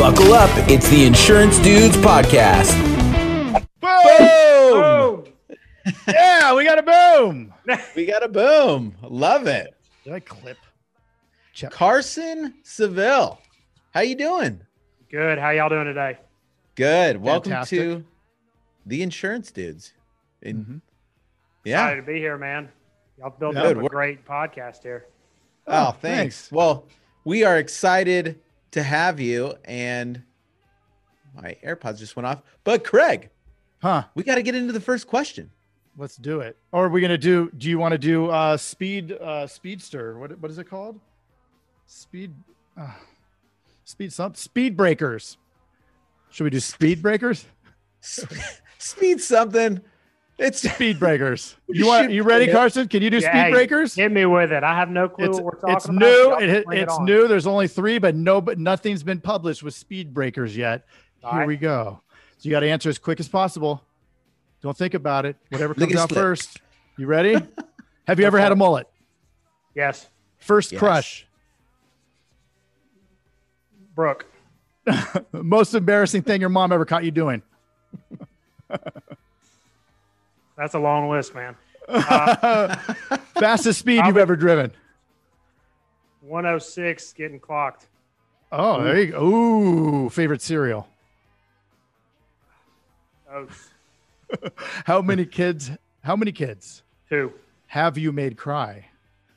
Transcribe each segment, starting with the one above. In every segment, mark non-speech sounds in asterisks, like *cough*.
Buckle up. It's the Insurance Dudes Podcast. Boom! *laughs* yeah, we got a boom. We got a boom. Love it. Did I clip? Check. Carson Saville. How you doing? Good. How y'all doing today? Good. Welcome Fantastic. to the Insurance Dudes. And Mhm. yeah. Excited to be here, man. Y'all built Good up a work. great podcast here. Oh, Oh, thanks. thanks. Well, we are excited to have you. And my AirPods just went off. But Craig, Huh. we got to get into the first question. Let's do it. Or are we gonna do? Do you want to do uh speed uh speedster? What what is it called? Speed. Uh, speed some speed breakers. Should we do speed breakers? *laughs* Speed something. It's *laughs* Speed breakers. You want? You ready. Carson? Can you do Yeah, speed breakers? Hit me with it. I have no clue It's, what we're talking it's about. new. Y'all It, it's on. new. There's only three, but no, but nothing's been published with speed breakers yet. All Here right. we go. So you got to answer as quick as possible. Don't think about it. Whatever comes out split. first. You ready? *laughs* Have you ever had a mullet? Yes, First Yes. crush. Brooke. *laughs* Most embarrassing thing your mom ever caught you doing. That's a long list, man. *laughs* Uh, Fastest speed you've ever driven. 106 getting clocked. Oh, there you go. Ooh, favorite cereal. *laughs* How many kids? How many kids two. have you made cry?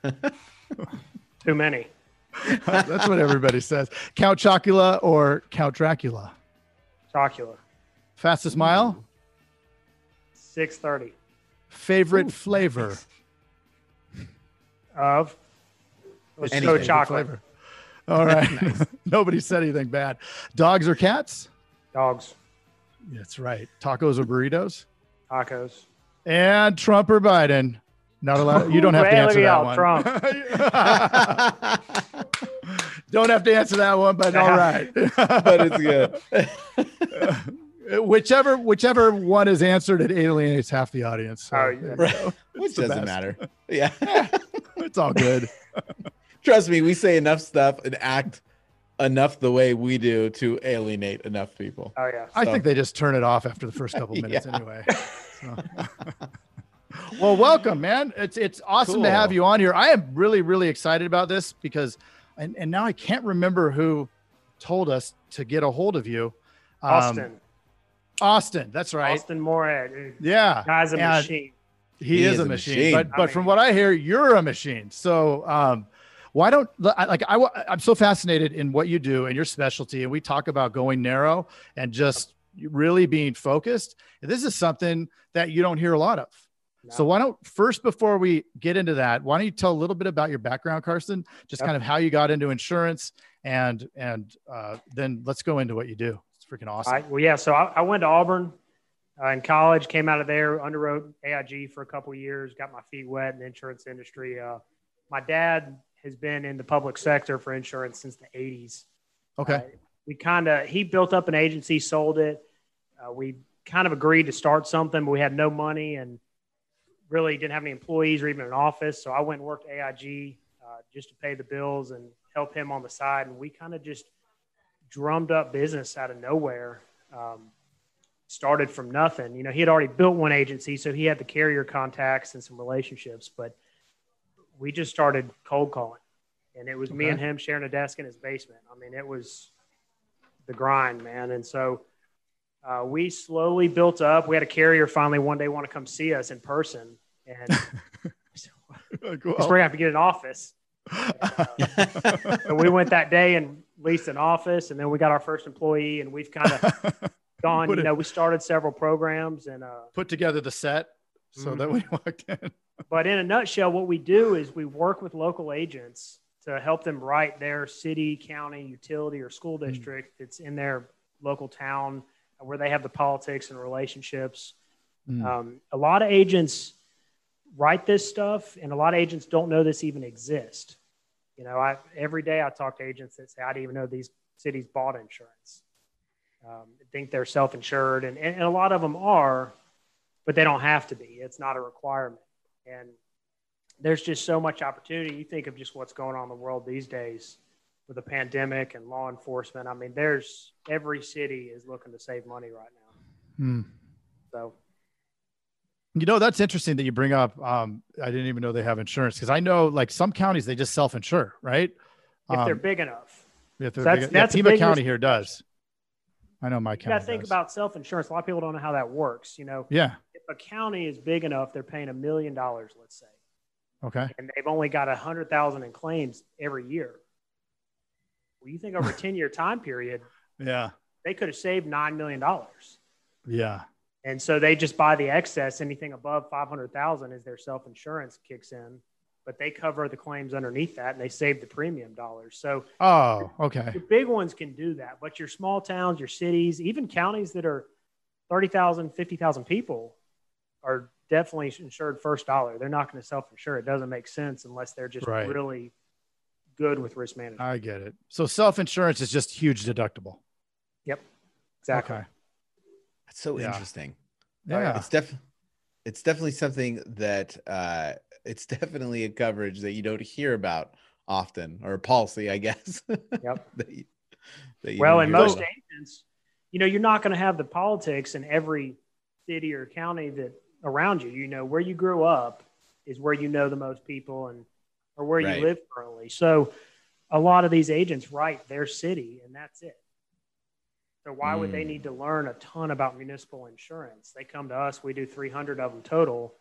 Too many. *laughs* That's what everybody says. Count Chocula or Count Dracula? Chocula. Fastest mile? 630 Favorite flavor? of. Let's Anything. go chocolate. Flavor. All right. *laughs* *laughs* Nobody said anything bad. Dogs or cats? Dogs. That's right. Tacos or burritos? Tacos. And Trump or Biden? Not allowed. You don't have to answer that at one. y'all, *laughs* don't have to answer that one, but all right. but it's good. Whichever whichever one is answered, it alienates half the audience. So Oh, yeah. Right. *laughs* Which doesn't best. matter. *laughs* Yeah. *laughs* It's all good. Trust me, we say enough stuff and act enough the way we do to alienate enough people. Oh, yeah. I think they just turn it off after the first couple minutes Yeah. anyway. So. well, welcome, man. It's it's awesome to have you on here. I am really really excited about this because, and, and now I can't remember who told us to get a hold of you. Um, Austin. Austin, that's right. Austin Moorhead. Yeah, Guy's a And machine. He, is, a machine, machine. but I but mean- from what I hear, you're a machine. So um, why don't I- like I I'm so fascinated in what you do and your specialty, and we talk about going narrow and just really being focused. And this is something that you don't hear a lot of. So why don't first before we get into that, why don't you tell a little bit about your background, Carson? Just Yep. kind of how you got into insurance, and and uh, then let's go into what you do. It's freaking awesome. Right. Well, yeah. So I, I went to Auburn uh, in college, came out of there, underwrote AIG for a couple of years, got my feet wet in the insurance industry. Uh, my dad has been in the public sector for insurance since the 80s. Okay. Uh, we kind of, he built up an agency, sold it. Uh, we kind of agreed to start something, but we had no money and really didn't have any employees or even an office. So I went and worked AIG uh, just to pay the bills and help him on the side. And we kind of just drummed up business out of nowhere. Um, started from nothing. You know, he had already built one agency, so he had the carrier contacts and some relationships, but we just started cold calling. And it was me and him sharing a desk in his basement. I mean, it was the grind, man. And so uh, we slowly built up. We had a carrier finally one day want to come see us in person. And *laughs* so Like, we're going to have to get an office. *laughs* And we went that day and leased an office, and then we got our first employee, and we've kind of *laughs* gone. You it- know, we started several programs, and uh, put together the set so Mhm. that we walked in. *laughs* but in a nutshell, what we do is we work with local agents to help them write their city, county, utility, or school Mm. district that's in their local town where they have the politics and relationships. Mm. Um, a lot of agents write this stuff, and a lot of agents don't know this even exists. You know, I every day I talk to agents that say I didn't even know these cities bought insurance. Um, think they're self-insured, and, and, and a lot of them are, but they don't have to be. It's not a requirement. And there's just so much opportunity. You think of just what's going on in the world these days. with the pandemic and law enforcement. I mean, there's every city is looking to save money right now. Hmm. So You know, that's interesting that you bring up. Um, I didn't even know they have insurance because I know like some counties they just self insure, right? if they're Um, big enough, if they're that's- big- yeah, that's a Pima County here does. I know my county. got think does. about self insurance. A lot of people don't know how that works. You know, Yeah. if a county is big enough, they're paying a million dollars, let's say, Okay. and they've only got a hundred thousand in claims every year. Well, you think over a *laughs* ten year time period, Yeah. they could have saved nine million dollars. Yeah. And so they just buy the excess. Anything above five hundred thousand is their self insurance kicks in, but they cover the claims underneath that, and they save the premium dollars. So Oh, okay. the big ones can do that, but your small towns, your cities, even counties that are 30,000, 50,000 people are definitely insured first dollar. They're not going to self insure. It doesn't make sense unless they're just Right. really good with risk management. I get it. So self insurance is just huge deductible. Yep. Exactly. Okay. That's so Yeah. interesting. Yeah. It's def it's definitely something that uh it's *laughs* definitely a coverage that you don't hear about often or a policy, I guess. *laughs* Yep. that you, that you Well, don't in most about. agents, you know, you're not going to have the politics in every city or county that around you. You know, where you grew up is where you know the most people and or where Right. you live currently. So a lot of these agents write their city and that's it. So why would they Mm. need to learn a ton about municipal insurance? They come to us, we do 300 of them total.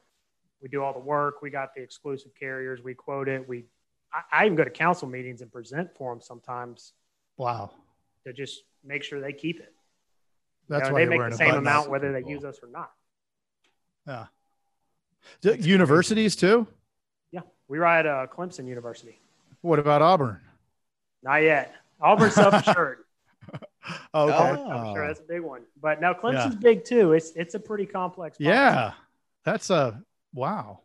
We do all the work. We got the exclusive carriers. We quote it. We, I, I even go to council meetings and present for them sometimes Wow. to just make sure they keep it. That's You know, why they make the same amount whether they use us or not. Yeah. D- Universities too. Yeah, we ride uh, Clemson University. What about Auburn? Not yet. Auburn's self-insured. *laughs* Oh, *laughs* okay. Oh. Self-insured, that's a big one. But now Clemson's big too. It's it's a pretty complex. policy. Yeah, that's a wow.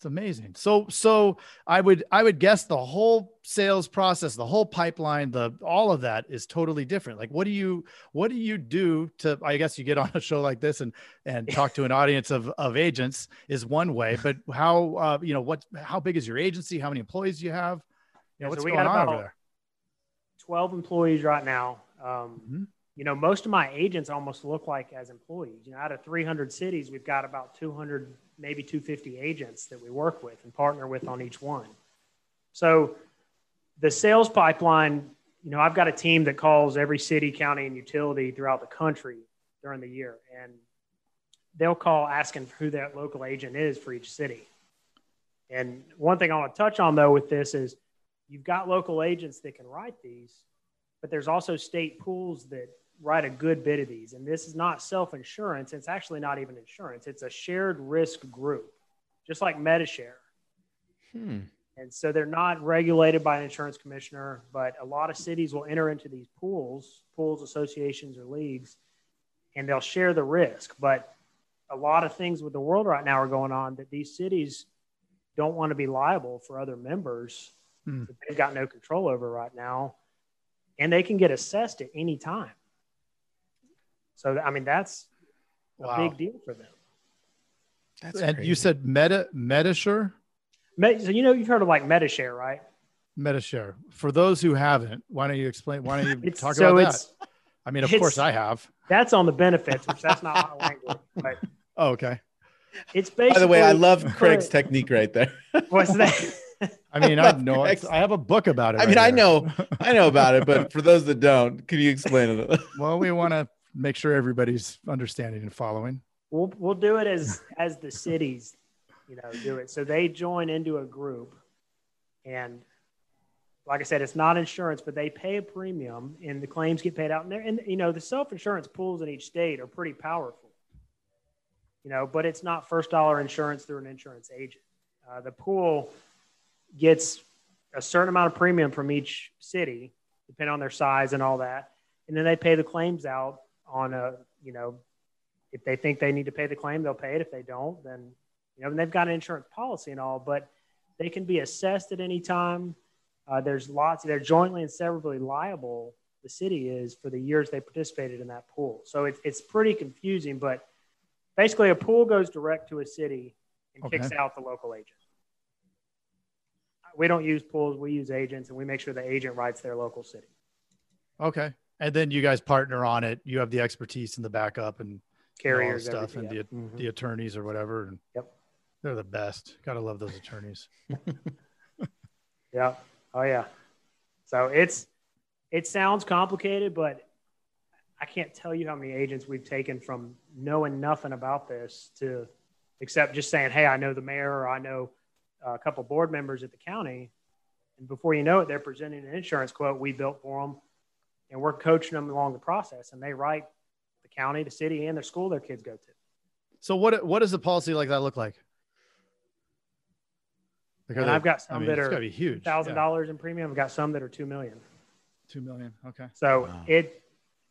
It's amazing. So, so I would, I would guess the whole sales process, the whole pipeline, the all of that is totally different. Like, what do you, what do you do to? I guess you get on a show like this and and talk to an audience of of agents is one way, but how, uh, you know, what, how big is your agency? How many employees do you have? You know, Yeah, so what's we going got on over there? 12 employees right now. Um, Mhm. You know, most of my agents almost look like as employees. You know, out of 300 cities, we've got about 200, maybe 250 agents that we work with and partner with on each one. So the sales pipeline, you know, I've got a team that calls every city, county, and utility throughout the country during the year. And they'll call asking who that local agent is for each city. And one thing I want to touch on though with this is you've got local agents that can write these, but there's also state pools that write a good bit of these. And this is not self insurance. It's actually not even insurance. It's a shared risk group, just like Medi-Share. Hmm. And so they're not regulated by an insurance commissioner, but a lot of cities will enter into these pools, pools, associations, or leagues, and they'll share the risk. But a lot of things with the world right now are going on that these cities don't want to be liable for other members Hmm. that they've got no control over right now. And they can get assessed at any time. So, I mean, that's a Wow. big deal for them. That's And crazy. you said Meta Metasure, Me- So, you know, you've heard of like Medi-Share, right? Medi-Share. For those who haven't, why don't you explain? Why don't you *laughs* talk so about it's, that? I mean, of course I have. That's on the benefits, which that's not my language, but *laughs* Oh, okay. it's basically. By the way, I love Craig's technique right there. What's that? *laughs* I mean, I love know I have a book about it. I mean, right I know, *laughs* I know about it, but for those that don't, can you explain it? Well, we want to make sure everybody's understanding and following. we'll we'll do it as as the cities, you know, do it. So they join into a group, and like I said, it's not insurance, but they pay a premium, and the claims get paid out. And, they're- and you know, the self insurance pools in each state are pretty powerful. You know, but it's not first dollar insurance through an insurance agent. Uh, the pool gets a certain amount of premium from each city, depending on their size and all that, and then they pay the claims out on a you know if they think they need to pay the claim, they'll pay it. If they don't, then you know, and they've got an insurance policy and all, but they can be assessed at any time. Uh, there's lots. They're jointly and severally liable. The city is for the years they participated in that pool. So it's it's pretty confusing, but basically, a pool goes direct to a city and kicks out the local agent. We don't use pools. We use agents, and we make sure the agent writes their local city. Okay. And then you guys partner on it. You have the expertise and the backup and Carriers, all stuff, and the. Mhm. the attorneys or whatever. And Yep. they're the best. Gotta love those attorneys. *laughs* Yeah. Oh yeah. So it's it sounds complicated, but I can't tell you how many agents we've taken from knowing nothing about this to except just saying, "Hey, I know the mayor or I know Uh, a couple board members at the county," and before you know it, they're presenting an insurance quote we built for them, and we're coaching them along the process, and they write the county, the city, and the school their kids go to. So what what does a policy like that look like? Like, And they- I've got I some mean, that are gotta huge. thousand Yeah. dollars in premium. I've got some that are two million. Two million. Okay. So Wow. it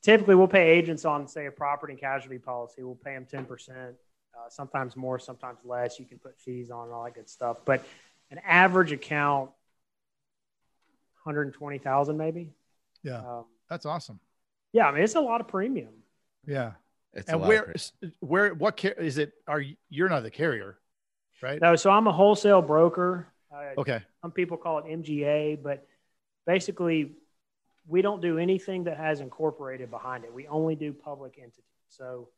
typically we'll pay agents on say a property and casualty policy. We'll pay them ten percent, uh, sometimes more, sometimes less. You can put fees on and all that good stuff. But an average account, one hundred twenty thousand maybe. Yeah. Um, That's awesome. yeah, I mean it's a lot of premium. Yeah. It's and where cra- where what car- is it? Are you, you're not the carrier, right? No, so I'm a wholesale broker. Uh, Okay. Some people call it MGA, but basically, we don't do anything that has incorporated behind it. We only do public entities. So,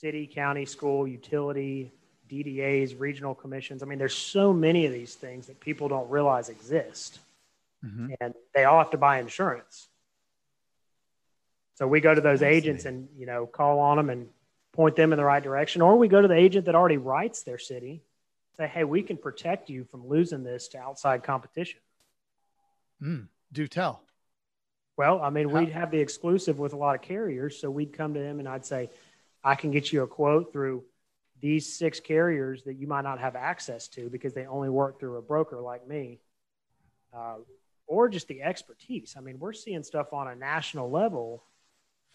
city, county, school, utility, DDAs, regional commissions. I mean, there's so many of these things that people don't realize exist, Mhm. and they all have to buy insurance. So we go to those agents and you know call on them and point them in the right direction, or we go to the agent that already writes their city, say, "Hey, we can protect you from losing this to outside competition." Mm, do tell. Well, I mean, How- we'd have the exclusive with a lot of carriers. So we'd come to them and I'd say, I can get you a quote through these six carriers that you might not have access to because they only work through a broker like me, uh, or just the expertise. I mean, we're seeing stuff on a national level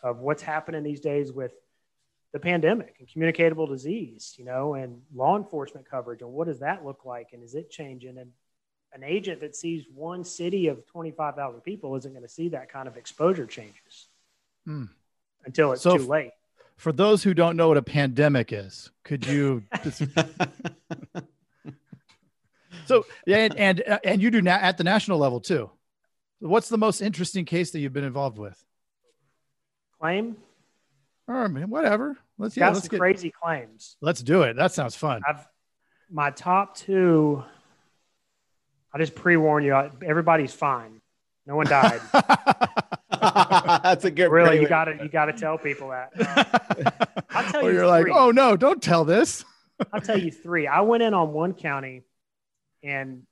of what's happening these days with the pandemic and communicable disease, you know, and law enforcement coverage. And what does that look like? And is it changing? And an agent that sees one city of 25,000 people isn't going to see that kind of exposure changes Hmm. until it's So too late. For those who don't know what a pandemic is, could you? just- *laughs* so yeah, and and, uh, and you do na- at the national level too. What's the most interesting case that you've been involved with? Claim Or I mean, whatever. Let's got yeah, let's get. crazy claims. Let's do it. That sounds fun. I've my top two. I just pre warn you, everybody's fine. No one died. *laughs* *laughs* That's a good. really, you got to you got to tell people that. Uh, *laughs* I'll tell or you you're like, oh no, don't tell this. I'll tell you three. I went in on one county and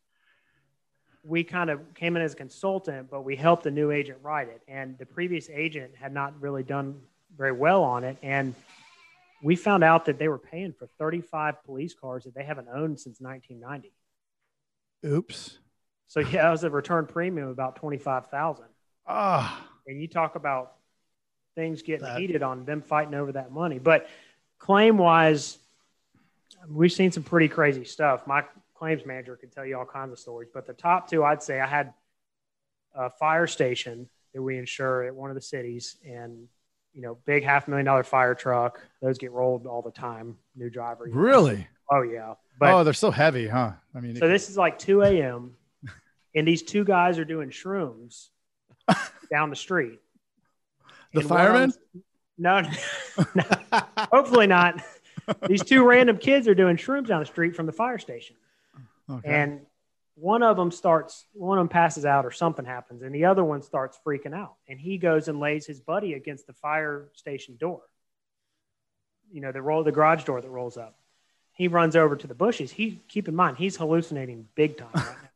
we kind of came in as a consultant, but we helped the new agent write it. And the previous agent had not really done very well on it. And we found out that they were paying for 35 police cars that they haven't owned since 1990. Oops. So yeah, that was a return premium of about 25,000. Ah, And you talk about things getting That- heated on them fighting over that money. But claim wise, we've seen some pretty crazy stuff. My claims manager could tell you all kinds of stories. But the top two, I'd say I had a fire station that we insure at one of the cities and you know, big half million dollar fire truck. Those get rolled all the time. New driver. you know. really? Oh yeah. But oh, they're so heavy, huh? I mean, so this is like 2 a.m. and these two guys are doing shrooms *laughs* down the street. the And firemen. No, *laughs* no, hopefully not. These two random kids are doing shrooms down the street from the fire station, Okay. and one of them starts. One of them passes out, or something happens, and the other one starts freaking out. And he goes and lays his buddy against the fire station door. You know, the roll, the garage door that rolls up. He runs over to the bushes. He keep in mind he's hallucinating big time right now. *laughs*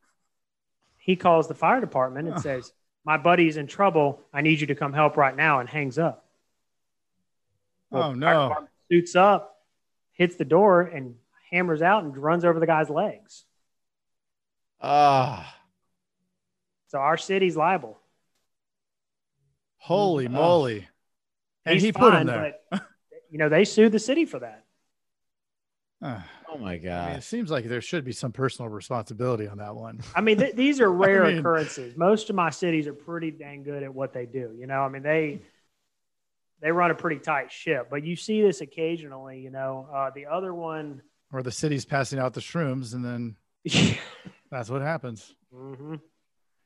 He calls the fire department and says, "My buddy's in trouble. I need you to come help right now." And hangs up. Oh, no. Suits up, hits the door, and hammers out and runs over the guy's legs. Ah, So our city's liable. Holy Oh. moly! And He's he put him fine, there. but, you know, they sued the city for that. *sighs* Ah, oh my I mean, god. it seems like there should be some personal responsibility on that one. I mean, th- these are *laughs* rare mean- occurrences. Most of my cities are pretty dang good at what they do. You know, I mean, they they run a pretty tight ship, but you see this occasionally. You know, uh, the other one, Or the city's passing out the shrooms, and then *laughs* That's what happens. hmm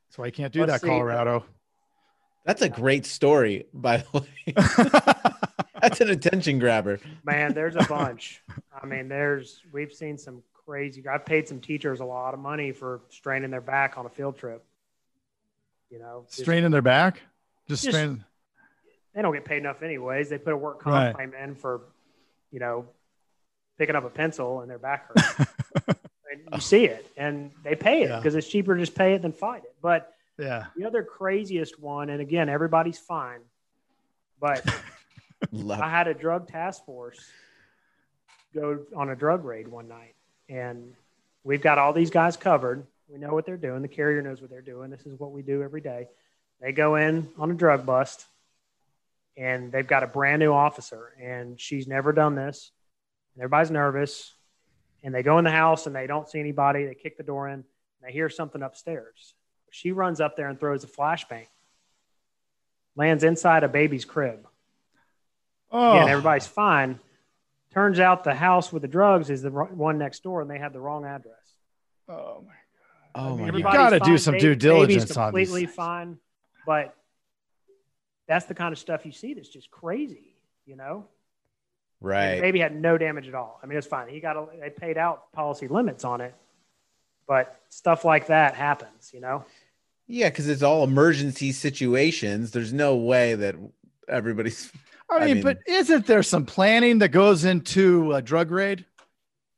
That's why you can't do Let's that, see. Colorado. That's a great story, by the way. *laughs* That's an attention grabber. Man, there's a *laughs* bunch. I mean, there's we've seen some crazy. I've paid some teachers a lot of money for straining their back on a field trip. You know, just- Straining their back. Just, Just- strain. they don't get paid enough anyways. They put a work comp Right. claim in for, you know, picking up a pencil and their back hurts. *laughs* and you see it, and they pay it Yeah. because it's cheaper to just pay it than fight it. But Yeah. the other craziest one, and again, everybody's fine, but Love *laughs* I had a drug task force go on a drug raid one night, and we've got all these guys covered. We know what they're doing. The carrier knows what they're doing. This is what we do every day. They go in on a drug bust, and they've got a brand new officer, and she's never done this. And everybody's nervous, and they go in the house and they don't see anybody. They kick the door in, and they hear something upstairs. She runs up there and throws a flashbang. Lands inside a baby's crib Oh, and everybody's fine. Turns out the house with the drugs is the ro- one next door, and they had the wrong address. oh my. god! Oh my Everybody- god. gotta Everybody's do some Ba- due diligence baby's on these completely fine, but that's the kind of stuff you see that's just crazy, you know. The Right. baby had no damage at all. I mean, it's fine. He got a, they paid out policy limits on it, but stuff like that happens, you know. Yeah, because it's all emergency situations. There's no way that everybody's I I mean, mean- but isn't there some planning that goes into a drug raid?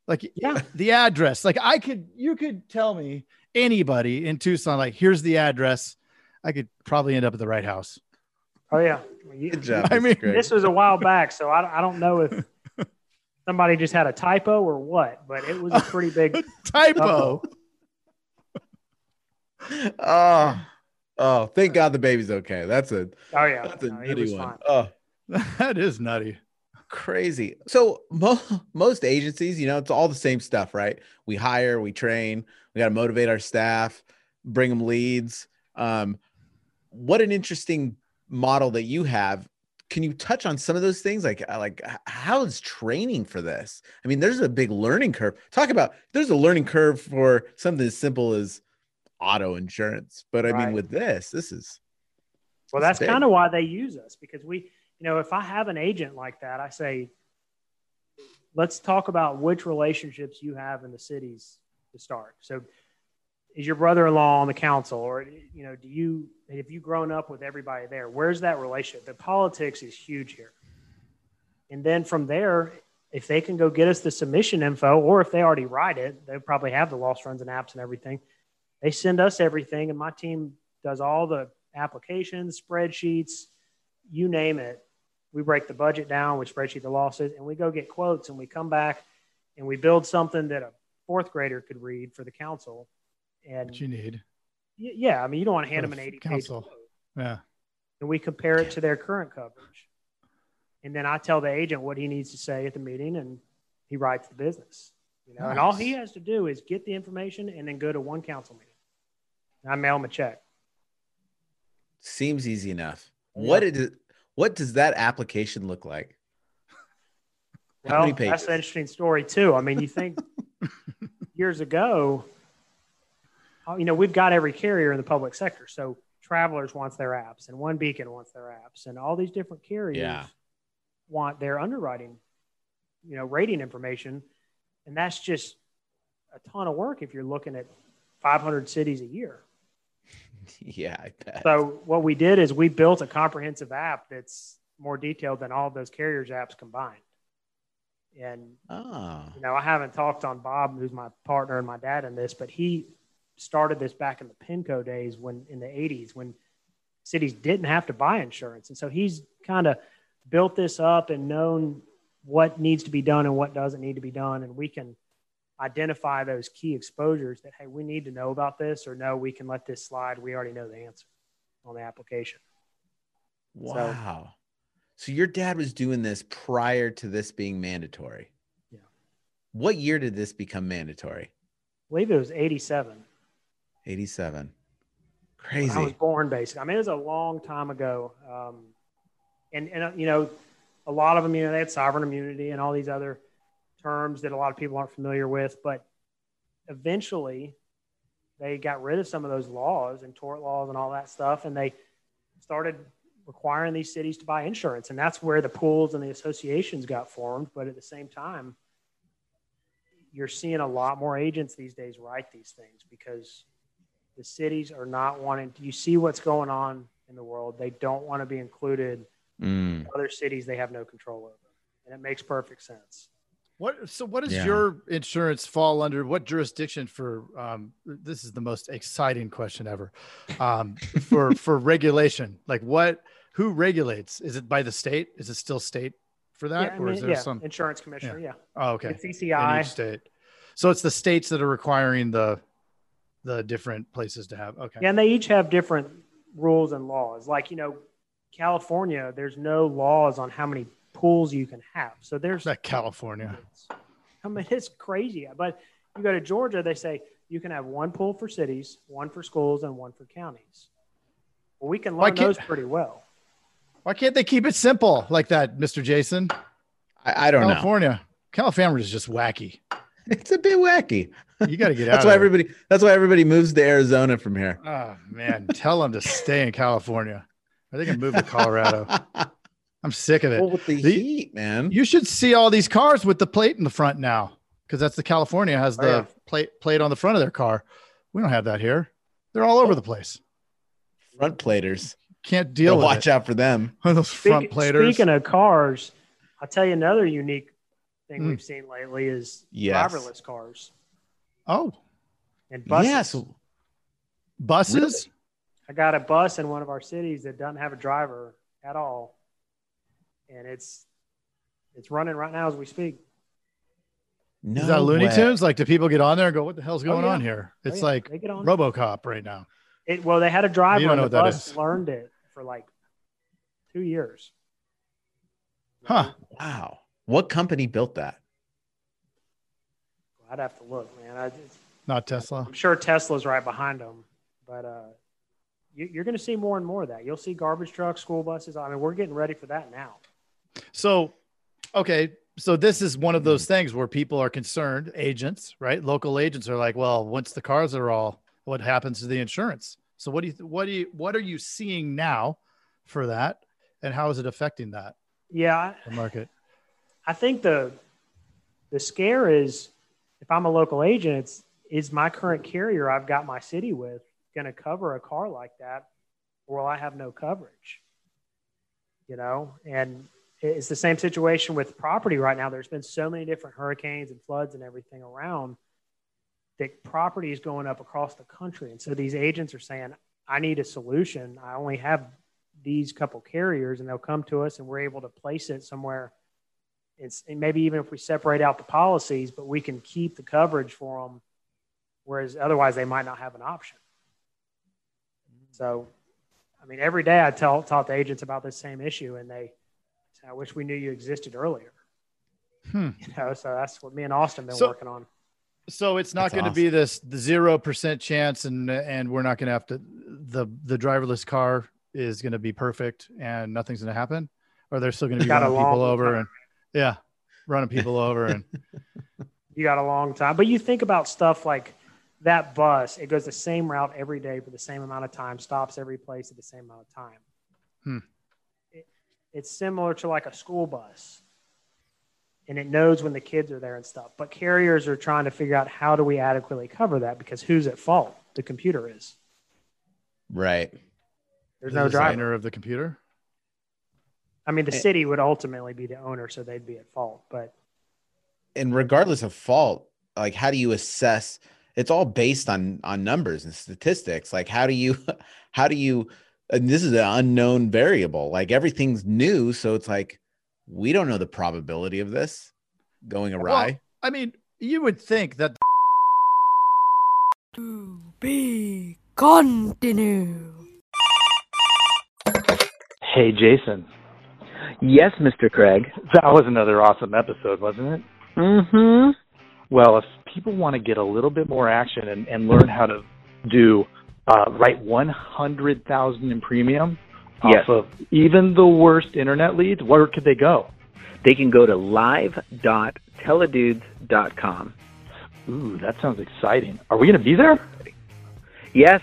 Like Yeah. the address. Like I could, you could tell me anybody in Tucson, like here's the address. I could probably end up at the right house. Oh yeah. You- good job. I mean, this was a while back, so I, I don't know if *laughs* somebody just had a typo or what, but it was a pretty big. *laughs* Typo. oh, *laughs* oh, thank God the baby's okay. That's a Oh yeah, that's a no, he nutty was one. fine. Oh, *laughs* that is nutty. crazy. So mo- *laughs* most agencies, you know, it's all the same stuff, right? We hire, we train, we got to motivate our staff, bring them leads. Um, what an interesting model that you have. Can you touch on some of those things? Like, uh, like how is training for this? I mean, there's a big learning curve. Talk about there's a learning curve for something as simple as auto insurance, but I mean, with this, this is Well, That's that's kind of why they use us because we, you know, if I have an agent like that, I say, let's talk about which relationships you have in the cities to start. So, is your brother-in-law on the council, or you know, do you have you grown up with everybody there? Where's that relationship? The politics is huge here, and then from there, if they can go get us the submission info, or if they already write it, they probably have the loss runs and apps and everything. They send us everything, and my team does all the applications, spreadsheets, you name it. We break the budget down, we spreadsheet the losses, and we go get quotes and we come back and we build something that a fourth grader could read for the council. And What you need. y- yeah, I mean, you don't want to hand them an 80 page council. quote. Yeah. And we compare it to their current coverage. And then I tell the agent what he needs to say at the meeting and he writes the business. You know, and all he has to do is get the information and then go to one council meeting. And I mail him a check. seems easy enough. Yeah. What it what does that application look like? How Well, that's an interesting story too. I mean, you think *laughs* years ago, uh, you know, we've got every carrier in the public sector. So Travelers wants their apps, and OneBeacon wants their apps, and all these different carriers Yeah. want their underwriting, you know, rating information, and that's just a ton of work if you're looking at 500 cities a year. *laughs* Yeah, I bet. So what we did is we built a comprehensive app that's more detailed than all those carriers' apps combined. And oh, you know, I haven't talked on Bob, who's my partner and my dad in this, but he started this back in the Pinco days when in the 80s when cities didn't have to buy insurance. And so he's kind of built this up and known what needs to be done and what doesn't need to be done. And we can identify those key exposures that, hey, we need to know about this, or no, we can let this slide. We already know the answer on the application. wow. So your dad was doing this prior to this being mandatory. Yeah. What year did this become mandatory? I believe it was 87. 87. when Crazy. I was born, basically. I mean, it was a long time ago. Um, and, and, uh, you know, a lot of them, you know, they had sovereign immunity and all these other terms that a lot of people aren't familiar with. But eventually, they got rid of some of those laws and tort laws and all that stuff, and they started requiring these cities to buy insurance, and that's where the pools and the associations got formed. But at the same time, you're seeing a lot more agents these days write these things because the cities are not wanting. You see what's going on in the world; they don't want to be included. Mm. Other cities they have no control over, and it makes perfect sense. What so what does Yeah. your insurance fall under? What jurisdiction for um this is the most exciting question ever. Um for *laughs* for regulation. Like what who regulates? Is it by the state? Is it still state for that? yeah, I or mean, is there yeah, some insurance commissioner. Yeah, oh okay. it's In CCI. each state. So it's the states that are requiring the the different places to have okay. Yeah, and they each have different rules and laws. Like, you know, California, there's no laws on how many pools you can have. So there's, That California. I mean, it's crazy. But you go to Georgia, they say you can have one pool for cities, one for schools, and one for counties. Well, we can learn those pretty well. Why can't they keep it simple like that, Mr. Jason? I, I don't know. California. California is just wacky. It's a bit wacky. You got to get *laughs* out. That's why there. everybody. That's why everybody moves to Arizona from here. Oh man, tell them to stay in California. Or they can move to Colorado. *laughs* I'm sick of it. well, with the, The- heat, man. You should see all these cars with the plate in the front now, because that's the California has Oh, the yeah. plate plate on the front of their car. We don't have that here. They're all over the place. Front platers. Can't deal with watch it. out for them. *laughs* those front platers. Speaking of cars, I'll tell you another unique thing Hmm. we've seen lately is Yes. driverless cars oh, and buses. Yes. buses. I got a bus in one of our cities that doesn't have a driver at all, and it's it's running right now as we speak. No Is that Looney way. Tunes? Like, do people get on there and go, "What the hell's going yeah. on here?" Oh, It's yeah, like they get on. RoboCop right now. It, well, they had a driver, You don't and know the that bus learned it for like two years. Huh. Wow. What company built that? I'd have to look, man. I just, Not Tesla. I'm sure Tesla's right behind them, but uh, you, you're going to see more and more of that. You'll see garbage trucks, school buses. I mean, we're getting ready for that now. So, okay, so this is one of those things where people are concerned. Agents, right? Local agents are like, "Well, once the cars are all, what happens to the insurance?" So, what do you, what do you, what are you seeing now for that, and how is it affecting that Yeah, the market? I think the the scare is if I'm a local agent, it's is my current carrier I've got my city with going to cover a car like that, or will I have no coverage? You know, and it's the same situation with property right now. There's been so many different hurricanes and floods and everything around that property is going up across the country, and so these agents are saying, "I need a solution. I only have these couple carriers, and they'll come to us, and we're able to place it somewhere." it's and maybe even if we separate out the policies, but we can keep the coverage for them, whereas otherwise they might not have an option. So, I mean, every day I tell talk to agents about this same issue, and they "I wish we knew you existed earlier." Hmm. You know, so that's what me and Austin been So- working on. So it's not going to be this the zero percent chance, and and we're not going to have to the the driverless car is going to be perfect, and nothing's going to happen, or they're still going to be running people over time. and yeah, running people over and *laughs* You got a long time, but you think about stuff like that bus. It goes the same route every day for the same amount of time, stops every place at the same amount of time. Hmm. It, it's similar to like a school bus, and it knows when the kids are there and stuff. But carriers are trying to figure out how do we adequately cover that because who's at fault? The computer is. Right. There's the no driver. of the computer. I mean, the Eh. city would ultimately be the owner, so they'd be at fault. But And regardless of fault, like how do you assess? It's all based on on numbers and statistics. Like how do you *laughs* how do you? And this is an unknown variable. Like everything's new, so it's like we don't know the probability of this going awry. I mean, you would think that To be continue. Hey, Jason. Yes, Mr. Craig. That was another awesome episode, wasn't it? Mm-hmm. Well, if people want to get a little bit more action and, and learn how to do uh, write 100,000 in premium Yes. off of even the worst internet leads, where could they go? They can go to live.teledudes.com. Ooh, that sounds exciting. Are we going to be there? Yes,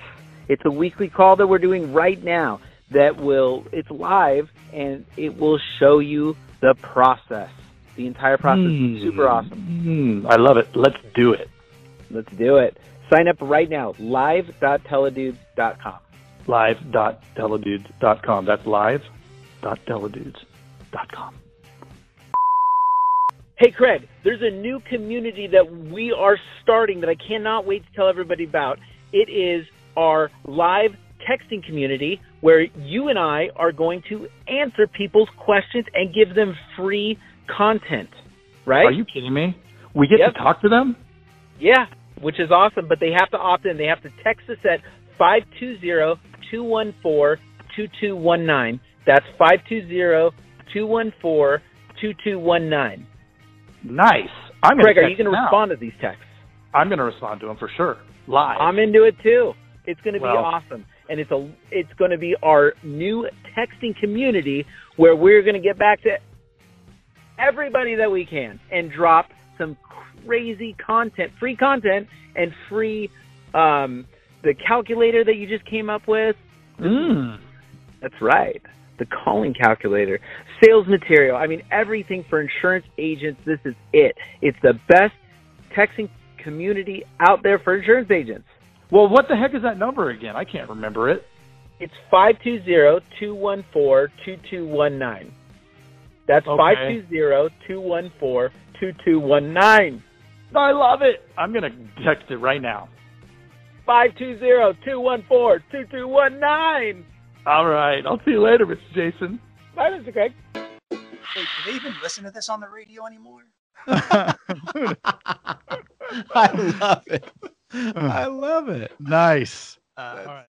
it's a weekly call that we're doing right now that will, it's live and it will show you the process. The entire process is super awesome. Mm, I love it. Let's do it. Let's do it. Sign up right now, live.teledudes.com. Live.teledudes.com. That's live.teledudes.com. Hey, Craig, there's a new community that we are starting that I cannot wait to tell everybody about. It is our live texting community where you and I are going to answer people's questions and give them free content, right? Are you kidding me? We get Yep. to talk to them? Yeah, which is awesome, but they have to opt in. They have to text us at 520-214-2219. That's 520-214-2219. Nice. I'm gonna are you going to respond to these texts? I'm going to respond to them for sure. Live. I'm into it too. It's going to be Well- awesome, and it's a it's going to be our new texting community where we're going to get back to everybody that we can and drop some crazy content, free content, and free um, the calculator that you just came up with. Mm. That's right. The calling calculator, sales material. I mean, everything for insurance agents. This is it. It's the best texting community out there for insurance agents. Well, what the heck is that number again? I can't remember it. It's 520-214-2219. That's Okay. 520-214-2219. I love it. I'm going to text it right now. 520-214-2219. All right. I'll see you later, Mr. Jason. Bye, Mr. Craig. Wait, do they even listen to this on the radio anymore? *laughs* *laughs* I love it. I love it. nice. Uh, All right.